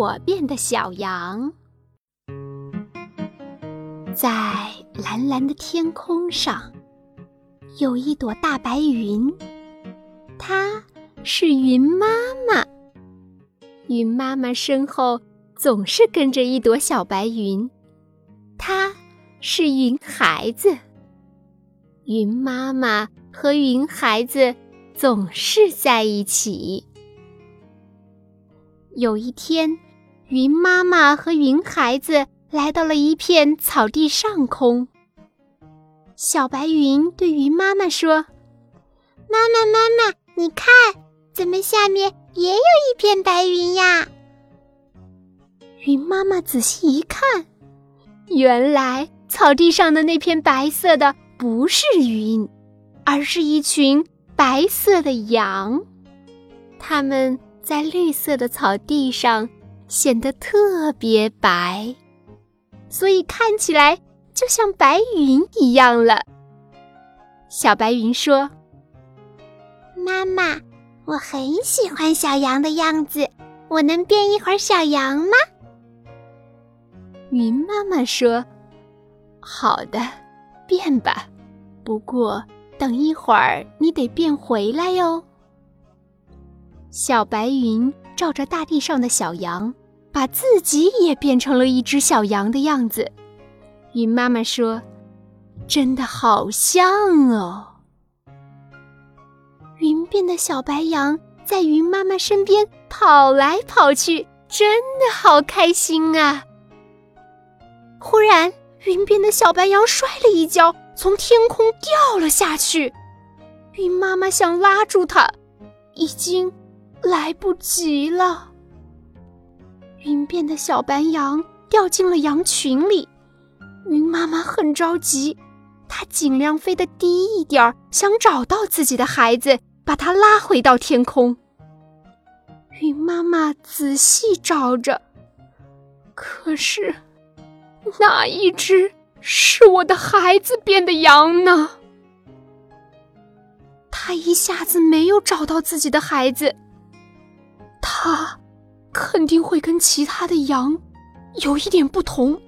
我变的小羊。在蓝蓝的天空上，有一朵大白云，它是云妈妈。云妈妈身后总是跟着一朵小白云，它是云孩子。云妈妈和云孩子总是在一起。有一天，云妈妈和云孩子来到了一片草地上空。小白云对云妈妈说：“妈妈，妈妈，你看，怎么下面也有一片白云呀？”云妈妈仔细一看，原来草地上的那片白色的不是云，而是一群白色的羊，它们。在绿色的草地上，显得特别白，所以看起来就像白云一样了。小白云说：“妈妈，我很喜欢小羊的样子，我能变一会儿小羊吗？”云妈妈说：“好的，变吧，不过等一会儿你得变回来哟。”小白云照着大地上的小羊，把自己也变成了一只小羊的样子。云妈妈说：“真的好像哦。”云变的小白羊在云妈妈身边跑来跑去，真的好开心啊！忽然，云变的小白羊摔了一跤，从天空掉了下去。云妈妈想拉住它，已经。来不及了！云变的小白羊掉进了羊群里，云妈妈很着急，她尽量飞得低一点儿，想找到自己的孩子，把它拉回到天空。云妈妈仔细找着，可是哪一只是我的孩子变的羊呢？她一下子没有找到自己的孩子。它肯定会跟其他的羊有一点不同，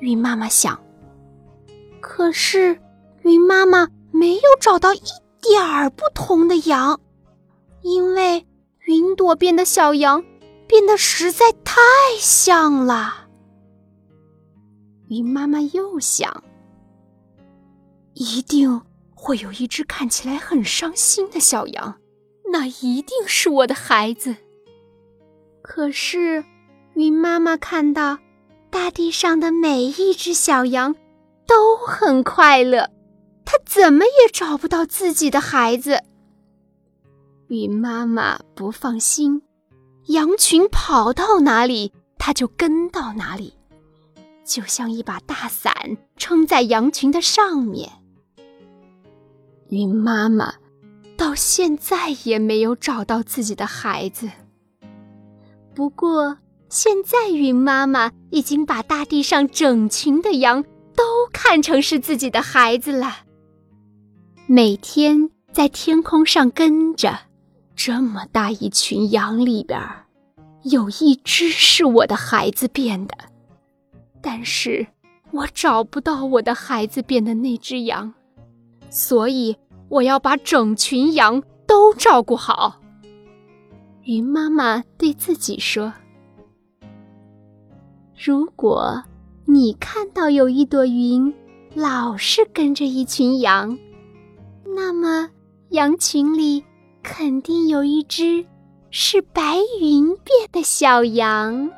云妈妈想。可是云妈妈没有找到一点儿不同的羊，因为云朵变的小羊变得实在太像了。云妈妈又想，一定会有一只看起来很伤心的小羊，那一定是我的孩子。可是，云妈妈看到大地上的每一只小羊都很快乐，她怎么也找不到自己的孩子。云妈妈不放心，羊群跑到哪里，它就跟到哪里，就像一把大伞撑在羊群的上面。云妈妈到现在也没有找到自己的孩子。不过，现在云妈妈已经把大地上整群的羊都看成是自己的孩子了。每天在天空上跟着，这么大一群羊里边，有一只是我的孩子变的，但是我找不到我的孩子变的那只羊，所以我要把整群羊都照顾好。云妈妈对自己说：“如果你看到有一朵云老是跟着一群羊，那么羊群里肯定有一只是白云变的小羊。”